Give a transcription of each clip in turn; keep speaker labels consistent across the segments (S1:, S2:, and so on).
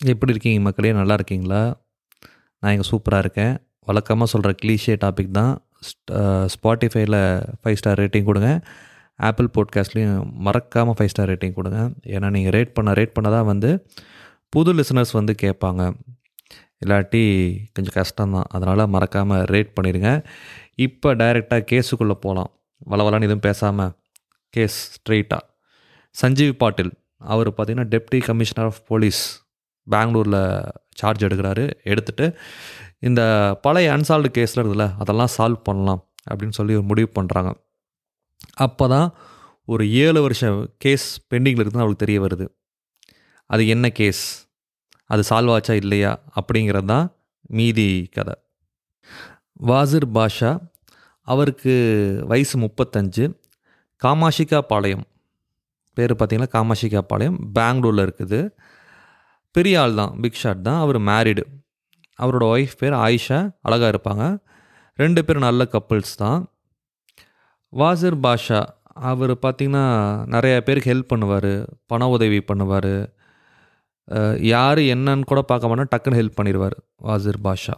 S1: எப்படி இருக்கீங்க மக்களே? நல்லா இருக்கீங்களா? நான் இங்கே சூப்பராக இருக்கேன். வழக்கமாக சொல்கிற கிளீஷே டாபிக் தான். ஸ்பாட்டிஃபைல ஃபைவ் ஸ்டார் ரேட்டிங் கொடுங்க. ஆப்பிள் போட்காஸ்ட்லேயும் மறக்காமல் ஃபைவ் ஸ்டார் ரேட்டிங் கொடுங்க. ஏன்னா நீங்கள் ரேட் பண்ண ரேட் பண்ண தான் வந்து புது லிசனர்ஸ் வந்து கேட்பாங்க. இல்லாட்டி கொஞ்சம் கஷ்டம்தான் அதனால் மறக்காமல் ரேட் பண்ணிடுங்க. இப்போ டைரெக்டாக கேஸுக்குள்ளே போகலாம் வளவலான்னு எதுவும் பேசாமல் கேஸ் ஸ்ட்ரெயிட்டாக சஞ்சீவ் பாட்டில். அவர் பார்த்திங்கன்னா டெப்டி கமிஷனர் ஆஃப் போலீஸ். பெங்களூரில் சார்ஜ் எடுக்கிறாரு. எடுத்துகிட்டு இந்த பழைய அன்சால்டு கேஸில் இருக்குதுல்ல அதெல்லாம் சால்வ் பண்ணலாம் அப்படின்னு சொல்லி ஒரு முடிவு பண்ணுறாங்க அப்போ தான் ஒரு ஏழு வருஷம் கேஸ் பெண்டிங்கில் இருக்குதுன்னு அவருக்கு தெரிய வருது. அது என்ன கேஸ் அது சால்வ் ஆச்சா இல்லையா? அப்படிங்கிறது தான் மீதி கதை. வாசிர் பாஷா அவருக்கு வயசு முப்பத்தஞ்சு காமாஷிகா பாளையம் பேர் பார்த்திங்கன்னா காமாஷிகா பாளையம் பெங்களூரில் இருக்குது. பெரிய ஆள் தான் பிக் ஷாட் தான். அவர் மேரிடு அவரோட ஒய்ஃப் பேர் ஆயிஷா. அழகாக இருப்பாங்க. ரெண்டு பேரும் நல்ல கப்புள்ஸ் தான். வாசிர் பாஷா அவர் பார்த்திங்கன்னா நிறையா பேருக்கு ஹெல்ப் பண்ணுவார். பண உதவி பண்ணுவார். யார் என்னன்னு கூட பார்க்க மாட்டா டக்குன்னு ஹெல்ப் பண்ணிடுவார் வாசிர் பாஷா.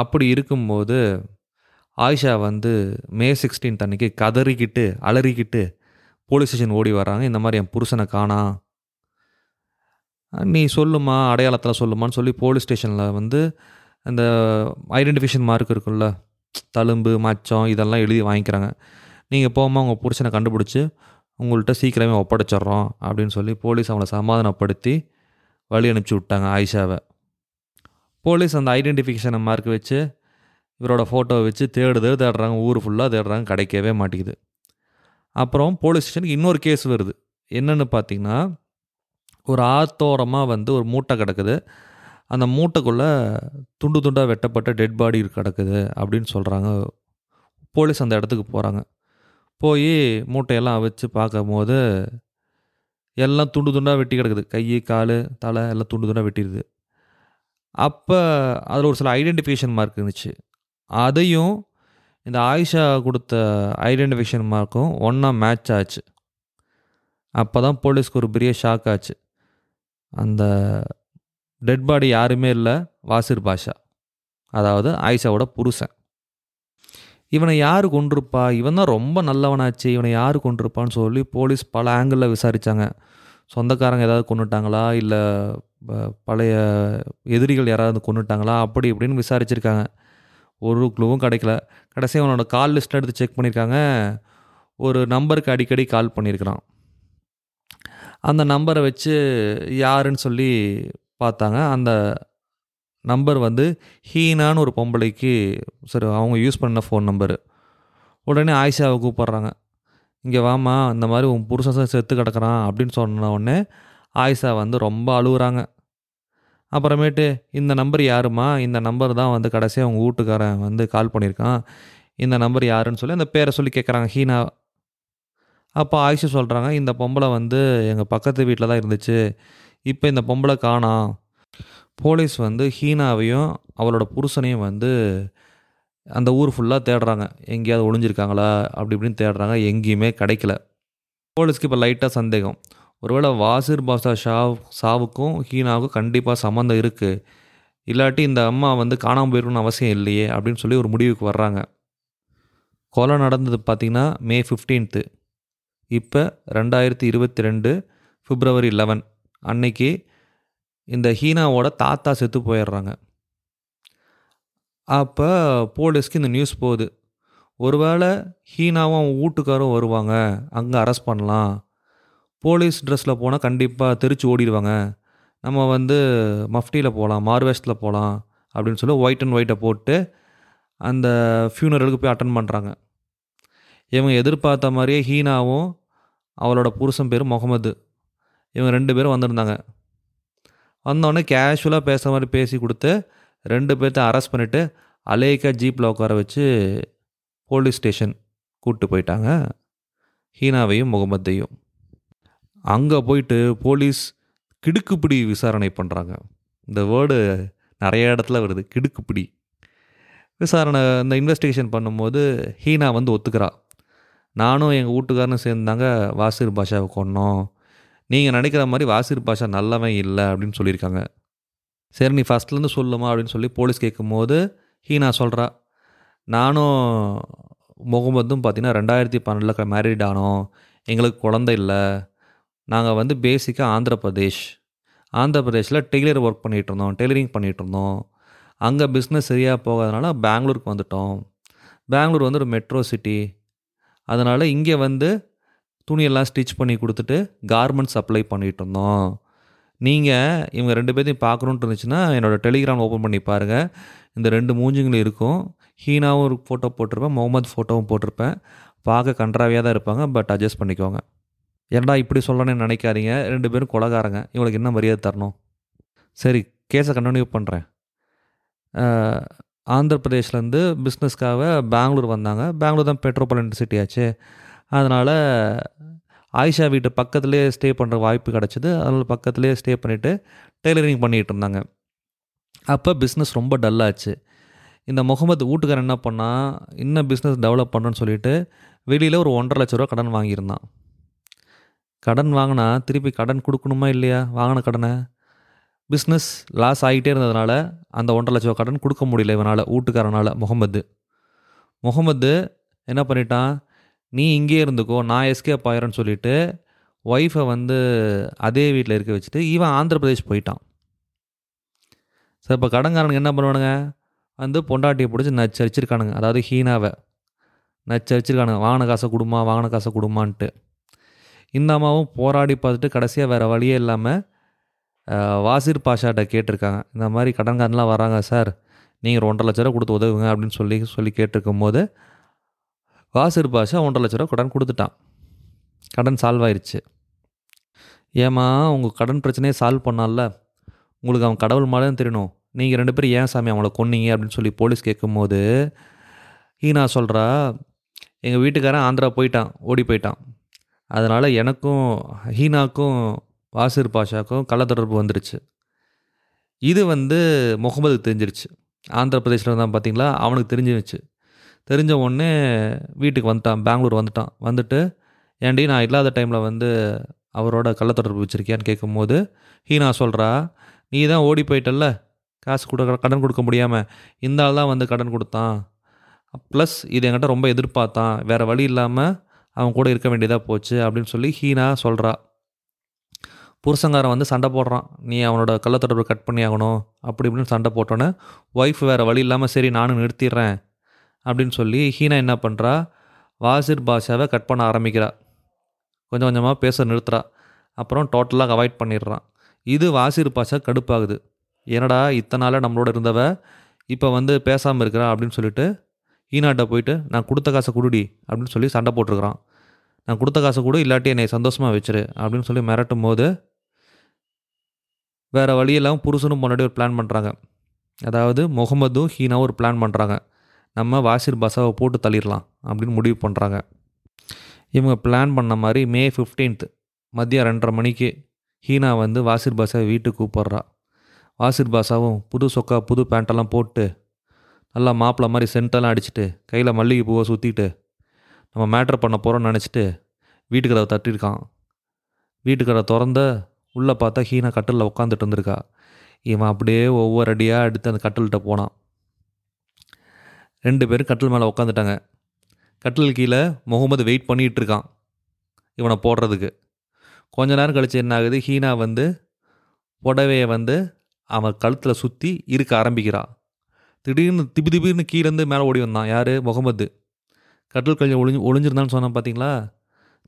S1: அப்படி இருக்கும்போது ஆயிஷா வந்து மே சிக்ஸ்டீன்த் அன்றைக்கி கதறிக்கிட்டு அலறிக்கிட்டு போலீஸ் ஸ்டேஷன் ஓடி வராங்க இந்த மாதிரி என் புருஷனை காணா. நீ சொல்லுமா அடையாளத்தில் சொல்லுமான்னு சொல்லி போலீஸ் ஸ்டேஷனில் வந்து அந்த ஐடென்டிஃபிகேஷன் மார்க் இருக்குல்ல தழும்பு மச்சம் இதெல்லாம் எழுதி வாங்கிக்கிறாங்க. நீங்கள் போகும்போது உங்கள் புருஷனை கண்டுபிடிச்சி உங்கள்கிட்ட சீக்கிரமே ஒப்படைச்சிட்றோம் அப்படின்னு சொல்லி போலீஸ் அவனை சமாதானப்படுத்தி வழி அனுப்பிச்சி விட்டாங்க ஆயிஷாவை. போலீஸ் அந்த ஐடென்டிஃபிகேஷனை மார்க் வச்சு இவரோட ஃபோட்டோவை வச்சு தேடுது தேடுறாங்க ஊர் ஃபுல்லாக தேடுறாங்க கிடைக்கவே மாட்டேங்குது. அப்புறம் போலீஸ் ஸ்டேஷனுக்கு இன்னொரு கேஸ் வருது. என்னென்னு பார்த்தீங்கன்னா ஒரு ஆத்தோரமாக வந்து ஒரு மூட்டை கிடக்குது. அந்த மூட்டைக்குள்ளே துண்டு துண்டாக வெட்டப்பட்ட டெட் பாடி கிடக்குது அப்படின்னு சொல்கிறாங்க போலீஸ் அந்த இடத்துக்கு போகிறாங்க போய் மூட்டையெல்லாம் வச்சு பார்க்கும் போது எல்லாம் துண்டு துண்டாக வெட்டி கிடக்குது. கை கால் தலை எல்லாம் துண்டு துண்டாக வெட்டிடுது. அப்போ அதில் ஒரு சில ஐடென்டிஃபிகேஷன் மார்க் இருந்துச்சு. அதையும் இந்த ஆயிஷா கொடுத்த ஐடென்டிஃபிகேஷன் மார்க்கும் ஒன்றா மேட்ச் ஆச்சு. அப்போ தான் போலீஸ்க்கு ஒரு பெரிய ஷாக் ஆச்சு. அந்த டெட் பாடி யாருமே இல்லை வாசிர் பாஷா. அதாவது ஆயிஷாவோட புருஷன். இவனை யார் கொண்டிருப்பா இவன் தான் ரொம்ப நல்லவனாச்சு இவனை யார் கொண்டிருப்பான்னு சொல்லி போலீஸ் பல ஆங்கிளில் விசாரித்தாங்க சொந்தக்காரங்க ஏதாவது கொண்டுட்டாங்களா இல்லை பழைய எதிரிகள் யாராவது கொண்டுட்டாங்களா அப்படி இப்படின்னு விசாரிச்சிருக்காங்க. ஒரு க்ளூவும் கிடைக்கல. கடைசி அவனோட கால் லிஸ்ட் எடுத்து செக் பண்ணியிருக்காங்க ஒரு நம்பருக்கு அடிக்கடி கால் பண்ணியிருக்கிறான் அந்த நம்பரை வச்சு யாருன்னு சொல்லி பார்த்தாங்க. அந்த நம்பர் வந்து ஹீனான்னு ஒரு பொம்பளைக்கு சரி அவங்க யூஸ் பண்ண ஃபோன் நம்பரு. உடனே ஆயிஷாவை கூப்பிட்றாங்க. இங்கே வாமா இந்த மாதிரி உன் புருஷன் செத்து கிடக்குறான் அப்படின்னு சொன்ன உடனே ஆயிஷா வந்து ரொம்ப அழுகுறாங்க. அப்புறமேட்டு இந்த நம்பர் யாருமா இந்த நம்பர் தான் வந்து கடைசியாக அவங்க வீட்டுக்காரன் வந்து கால் பண்ணியிருக்கான். இந்த நம்பர் யாருன்னு சொல்லி அந்த பேரை சொல்லி கேட்குறாங்க. ஹீனா அப்போ ஆயிஷா சொல்கிறாங்க இந்த பொம்பளை வந்து எங்கள் பக்கத்து வீட்டில் தான் இருந்துச்சு. இப்போ இந்த பொம்பளை காணாம் போலீஸ் வந்து ஹீனாவையும் அவளோட புருஷனையும் வந்து அந்த ஊர் ஃபுல்லாக தேடுறாங்க. எங்கேயாவது ஒளிஞ்சிருக்காங்களா? அப்படி இப்படின்னு தேடுறாங்க. எங்கேயுமே கிடைக்கல. போலீஸ்க்கு இப்போ லைட்டாக சந்தேகம். ஒருவேளை வாசிர் பாஷா ஷா சாவுக்கும் ஹீனாவுக்கும் கண்டிப்பாக சம்மந்தம் இருக்குது இல்லாட்டி இந்த அம்மா வந்து காணாமல் போயிருக்கணும்னு அவசியம் இல்லையே அப்படின்னு சொல்லி ஒரு முடிவுக்கு வர்றாங்க. கொலை நடந்தது பார்த்திங்கன்னா மே ஃபிஃப்டீன்த்து இப்போ ரெண்டாயிரத்தி இருபத்தி ரெண்டு பிப்ரவரி லெவன் அன்னைக்கு இந்த ஹீனாவோட தாத்தா செத்து போயிடுறாங்க. அப்போ போலீஸ்க்கு இந்த நியூஸ் போகுது. ஒருவேளை ஹீனாவும் வீட்டுக்காரும் வருவாங்க அங்கே அரெஸ்ட் பண்ணலாம். போலீஸ் ட்ரெஸ்ஸில் போனால் கண்டிப்பாக தெரிச்சு ஓடிடுவாங்க. நம்ம வந்து மஃப்டியில் போகலாம் மார்வேஸ்டில் போகலாம் அப்படின்னு சொல்லி ஒயிட் அண்ட் ஒயிட்டை போட்டு அந்த ஃபியூனரலுக்கு போய் அட்டன் பண்ணுறாங்க இவங்க எதிர்பார்த்த மாதிரியே ஹீனாவும் அவளோட புருஷன் பேர் முகமது. இவங்க ரெண்டு பேரும் வந்திருந்தாங்க. வந்தோடனே கேஷுவலாக பேசுகிற மாதிரி பேசி கொடுத்து ரெண்டு பேர்த்த அரெஸ்ட் பண்ணிவிட்டு அலேக்கா ஜீப்பில் உட்கார வச்சு போலீஸ் ஸ்டேஷன் கூப்பிட்டு போயிட்டாங்க. ஹீனாவையும் முகமதையும். அங்கே போயிட்டு போலீஸ் கிடுக்குப்பிடி விசாரணை பண்ணுறாங்க இந்த வேர்டு நிறைய இடத்துல வருது கிடுக்குப்பிடி. விசாரணை இந்த இன்வெஸ்டிகேஷன் பண்ணும்போது ஹீனா வந்து ஒத்துக்கிறா. நானும் எங்கள் வீட்டுக்காரனும் சேர்ந்தாங்க வாசிர் பாஷாவை கொண்டோம் நீங்கள் நினைக்கிற மாதிரி வாசிர் பாஷா நல்லவன் இல்லை அப்படின்னு சொல்லியிருக்காங்க. சரி நீ ஃபஸ்ட்லேருந்து சொல்லுமா அப்படின்னு சொல்லி போலீஸ் கேட்கும்போது ஹீனா சொல்கிறா நானும் முகமதும் பார்த்தீங்கன்னா ரெண்டாயிரத்தி பன்னெண்டில் மேரிட் ஆனோம். எங்களுக்கு குழந்தை இல்லை. நாங்கள் வந்து பேசிக்காக ஆந்திர பிரதேஷ். ஆந்திர பிரதேஷில் டெய்லர் ஒர்க் பண்ணிகிட்டு இருந்தோம் டெய்லரிங் பண்ணிகிட்டு இருந்தோம். அங்கே பிஸ்னஸ் சரியாக போகாதனால பெங்களூருக்கு வந்துட்டோம். பெங்களூர் வந்து ஒரு மெட்ரோ சிட்டி அதனால் இங்கே வந்து துணியெல்லாம் ஸ்டிச் பண்ணி கொடுத்துட்டு கார்மெண்ட்ஸ் அப்ளை பண்ணிகிட்டு இருந்தோம். நீங்கள் இவங்க ரெண்டு பேர்த்தையும் பார்க்கணுன்ட்டு இருந்துச்சுன்னா என்னோடய டெலிகிராம் ஓப்பன் பண்ணி பாருங்கள் இந்த ரெண்டு மூஞ்சிங்களும் இருக்கும். ஹீனாவும் ஒரு ஃபோட்டோ போட்டிருப்பேன் முகமது ஃபோட்டோவும் போட்டிருப்பேன். பார்க்க கன்றாவியாக தான் இருப்பாங்க பட் அட்ஜஸ்ட் பண்ணிக்கோங்க. ஏன்டா இப்படி சொல்லணும்னு நினைக்காதீங்க. ரெண்டு பேரும் கொலகாரங்க. இவங்களுக்கு என்ன மரியாதை தரணும்? சரி கேஸை கண்டினியூ பண்ணுறேன் ஆந்திர பிரதேஷ்லேருந்து பிஸ்னஸ்க்காக பெங்களூர் வந்தாங்க. பெங்களூர் தான் பெட்ரோபாலிட்டன் சிட்டி ஆச்சு. அதனால் ஆயிஷா வீட்டு பக்கத்துலேயே ஸ்டே பண்ணுற வாய்ப்பு கிடச்சிது. அதனால் பக்கத்துலேயே ஸ்டே பண்ணிவிட்டு டெய்லரிங் பண்ணிகிட்டு இருந்தாங்க. அப்போ பிஸ்னஸ் ரொம்ப டல்லாச்சு இந்த முகமது வீட்டுக்காரன் என்ன பண்ணால் இன்னும் பிஸ்னஸ் டெவலப் பண்ணுன்னு சொல்லிட்டு வெளியில் ஒரு ஒன்றரை லட்ச ரூபா கடன் வாங்கியிருந்தான். கடன் வாங்கினா திருப்பி கடன் கொடுக்கணுமா இல்லையா? வாங்கின கடனை. பிஸ்னஸ் லாஸ் ஆகிட்டே இருந்ததுனால அந்த ஒன்றரை லட்ச ரூபா கடன் கொடுக்க முடியல இவனால் வீட்டுக்காரனால் முகமது. முகமது என்ன பண்ணிட்டான்? நீ இங்கே இருந்துக்கோ நான் எஸ்கேப் ஆயிரன்னு சொல்லிட்டு ஒய்ஃபை வந்து அதே வீட்டில் இருக்க வச்சுட்டு இவன் ஆந்திர பிரதேஷ் போயிட்டான். சார் இப்போ கடன்காரனுக்கு என்ன பண்ணுவானுங்க? வந்து பொண்டாட்டியை பிடிச்சி நச்சரிச்சிருக்கானுங்க. அதாவது ஹீனாவை நச்சரிச்சிருக்கானுங்க. வாங்கின காசை கொடுமா வாங்கின காசை கொடுமான்ட்டு. இந்த அம்மாவும் போராடி பார்த்துட்டு கடைசியாக வேறு வழியே இல்லாமல் வாசிர் பாஷாட்ட கேட்டிருக்காங்க. இந்த மாதிரி கடன்காரன்லாம் வராங்க சார். நீங்கள் ஒன்றரை லட்ச ரூபா கொடுத்து உதவுங்க அப்படின்னு சொல்லி சொல்லி கேட்டிருக்கும் போது வாசிர் பாஷா ஒன்றரை லட்ச ரூபா கடன் கொடுத்துட்டான். கடன் சால்வ் ஆயிடுச்சு ஏமா உங்கள் கடன் பிரச்சனையை சால்வ் பண்ணால உங்களுக்கு அவன் கடவுள் மாதிரி தெரியணும். நீங்கள் ரெண்டு பேரும் ஏன் சாமி அவங்கள கொன்னீங்க அப்படின்னு சொல்லி போலீஸ் கேட்கும்போது ஈனா சொல்கிறா எங்கள் வீட்டுக்காரன் ஆந்திரா போயிட்டான் ஓடி போயிட்டான். அதனால் எனக்கும் ஹீனாக்கும் வாசிர் பாஷாக்கும் கள்ள தொடர்பு வந்துருச்சு. இது வந்து முகமது தெரிஞ்சிருச்சு. ஆந்திர பிரதேசில் தான் பார்த்தீங்களா அவனுக்கு தெரிஞ்சிருச்சு தெரிஞ்ச உடனே வீட்டுக்கு வந்துட்டான். பெங்களூர் வந்துட்டான். வந்துட்டு ஏன்டி நான் இல்லாத டைமில் வந்து அவரோட கள்ள தொடர்பு வச்சுருக்கியான்னு கேட்கும்போது ஹீனா சொல்கிறா நீ தான் ஓடி போயிட்டல்ல? காசு கொடுக்க கடன் கொடுக்க முடியாமல் இந்த ஆள் தான் வந்து கடன் கொடுத்தான். ப்ளஸ் இது என்கிட்ட ரொம்ப எதிர்பார்த்தான். வேறு வழி இல்லாமல் அவன் கூட இருக்க வேண்டியதாக போச்சு அப்படின்னு சொல்லி ஹீனா சொல்கிறா புருஷங்காரன் வந்து சண்டை போடுறான். நீ அவனோட கள்ளத்தொடர்பு கட் பண்ணி ஆகணும். அப்படி இப்படின்னு சண்டை போட்டோன்னே ஒய்ஃப் வேறு வழி இல்லாமல் சரி நானும் நிறுத்திடுறேன். அப்படின்னு சொல்லி ஹீனா என்ன பண்ணுறா வாசிர் பாஷாவை கட் பண்ண ஆரம்பிக்கிறா. கொஞ்சம் கொஞ்சமாக பேச நிறுத்துறா. அப்புறம் டோட்டலாக அவாய்ட் பண்ணிடுறான். இது வாசிர் பாஷா கடுப்பாகுது. என்னடா இத்தனை நாளாக நம்மளோட இருந்தவ இப்போ வந்து பேசாமல் இருக்கிறா? அப்படின்னு சொல்லிட்டு ஈனாட்ட போயிட்டு நான் கொடுத்த காசை குடுடி. அப்படின்னு சொல்லி சண்டை போட்டிருக்கிறான். நான் கொடுத்த காசை கூட இல்லாட்டி என்னை சந்தோஷமாக வச்சிரு. அப்படின்னு சொல்லி மிரட்டும் போது வேறு வழியெல்லாம் புருஷனும் முன்னாடி ஒரு பிளான் பண்ணுறாங்க அதாவது முகமதும் ஹீனாவும் ஒரு பிளான் பண்ணுறாங்க நம்ம வாசிர் பாஷாவை போட்டு தள்ளிடலாம் அப்படின்னு முடிவு பண்ணுறாங்க இவங்க பிளான் பண்ண மாதிரி மே ஃபிஃப்டீன்த் மதியம் ரெண்டரை மணிக்கு ஹீனா வந்து வாசிர் பாஷாவை வீட்டுக்கு கூப்பிட்றா. வாசிர் பாஷாவும் புது சொக்கா புது பேண்ட்டெல்லாம் போட்டு நல்லா மாப்பிள்ள மாதிரி சென்ட்டெல்லாம் அடிச்சுட்டு கையில் மல்லிகை பூவை சுற்றிட்டு நம்ம மேட்ரு பண்ண போகிறோம்னு நினச்சிட்டு வீட்டுக்கதவை தட்டியிருக்கான். வீட்டுக்கதை திறந்த உள்ளே பார்த்தா ஹீனா கட்டிலில் உட்காந்துட்டு இருந்திருக்கா. இவன் அப்படியே ஒவ்வொரு அடியாக எடுத்து அந்த கட்டில்கிட்ட போனான். ரெண்டு பேரும் கட்டில் மேலே உட்காந்துட்டாங்க கட்டில் கீழே முகமது வெயிட் பண்ணிகிட்டு இருக்கான் இவனை போடுறதுக்கு. கொஞ்ச நேரம் கழித்து என்ன ஆகுது? ஹீனா வந்து புடவையை வந்து அவன் கழுத்தில் சுற்றி இருக்க ஆரம்பிக்கிறான் திடீர்னு திபி திபின்னு கீழேருந்து மேலே ஓடி வந்தான். யார்? முகமது. கட்டில் கழிஞ்சு ஒளிஞ்சு ஒளிஞ்சிருந்தான்னு சொன்னான் பார்த்தீங்களா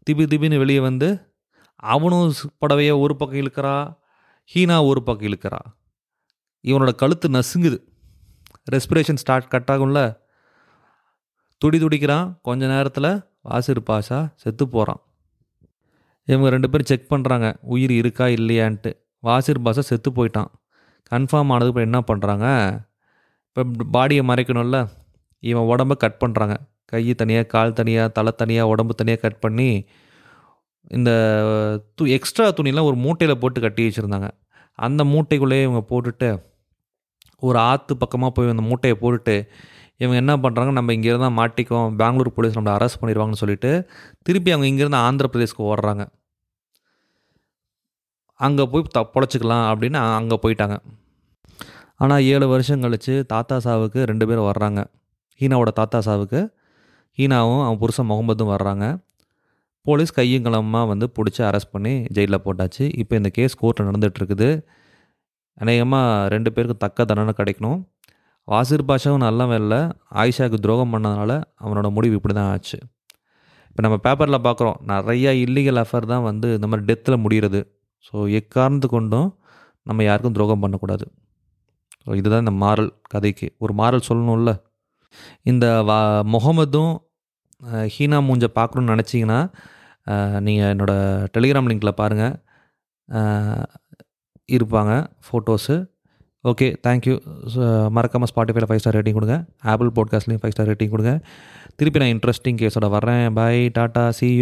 S1: திபி திபின்னு வெளியே வந்து அவனும் புடவையை ஒரு பக்கம் இழுக்கிறா ஹீனா ஒரு பக்கம் இழுக்கிறா. இவனோட கழுத்து நசுங்குது. ரெஸ்பிரேஷன் ஸ்டார்ட் கட் ஆகும்ல. துடி துடிக்கிறான். கொஞ்ச நேரத்தில் வாசிர் பாஷா செத்து போகிறான் இவங்க ரெண்டு பேரும் செக் பண்ணுறாங்க உயிர் இருக்கா இல்லையான்ட்டு. வாசிர் பாஷா செத்து போயிட்டான். கன்ஃபார்ம் ஆனதுக்கு இப்போ என்ன பண்ணுறாங்க இப்போ பாடியை மறைக்கணும்ல. இவன் உடம்ப கட் பண்ணுறாங்க கை தனியாக கால் தனியாக தலை தனியாக உடம்பு தனியாக கட் பண்ணி இந்த து எக்ஸ்ட்ரா துணிலாம் ஒரு மூட்டையில் போட்டு கட்டி வச்சுருந்தாங்க. அந்த மூட்டைக்குள்ளேயே இவங்க போட்டுட்டு ஒரு ஆற்று பக்கமாக போய் அந்த மூட்டையை போட்டுட்டு இவங்க என்ன பண்ணுறாங்க நம்ம இங்கேருந்து தான் மாட்டிக்கோம் பெங்களூர் போலீஸ் நம்மளை அரெஸ்ட் பண்ணிடுவாங்கன்னு சொல்லிட்டு திருப்பி அவங்க இங்கேருந்து ஆந்திர பிரதேஷ்க்கு ஓடுறாங்க. அங்கே போய் த பொழைச்சிக்கலாம் அப்படின்னு அங்கே போயிட்டாங்க. ஆனால் ஏழு வருஷம் கழித்து தாத்தா சாவுக்கு ரெண்டு பேரும் வர்றாங்க. ஹீனாவோட தாத்தா சாவுக்கு ஹீனாவும் அவன் புருஷன் முகமதும் வர்றாங்க. போலீஸ் கையங்கலமாக வந்து பிடிச்சி அரெஸ்ட் பண்ணி ஜெயிலில் போட்டாச்சு. இப்போ இந்த கேஸ் கோர்ட்டில் நடந்துகிட்ருக்குது அநேகமாக ரெண்டு பேருக்கும் தக்க தண்டனை கிடைக்கணும். வாசிர் பாஷாவும் நல்லவன் இல்லை ஆயிஷாவுக்கு துரோகம் பண்ணதுனால அவனோட முடிவு இப்படி தான் ஆச்சு. இப்போ நம்ம பேப்பரில் பார்க்குறோம் நிறையா இல்லீகல் அஃபர் தான் வந்து இந்த மாதிரி டெத்தில் முடிகிறது. ஸோ எக்காரணத்து கொண்டும் நம்ம யாருக்கும் துரோகம் பண்ணக்கூடாது. ஸோ இதுதான் இந்த மாரல் கதைக்கு. ஒரு மாரல் சொல்லணும்ல. இந்த வா முகமதும் ஹீனா மூஞ்ச பார்க்கணுன்னு நினச்சிங்கன்னா நீங்கள் என்னோடய டெலிகிராம் லிங்க்கில் பாருங்கள் இருப்பாங்க ஃபோட்டோஸு ஓகே தேங்க்யூ மறக்காமல் ஸ்பாட்டிஃபைல ஃபைவ் ஸ்டார் ரேட்டிங் கொடுங்க. ஆப்பிள் பாட்காஸ்ட்லேயும் ஃபைவ் ஸ்டார் ரேட்டிங் கொடுங்க. திருப்பி நான் இன்ட்ரெஸ்டிங் கேஸோட வர்றேன். By tata see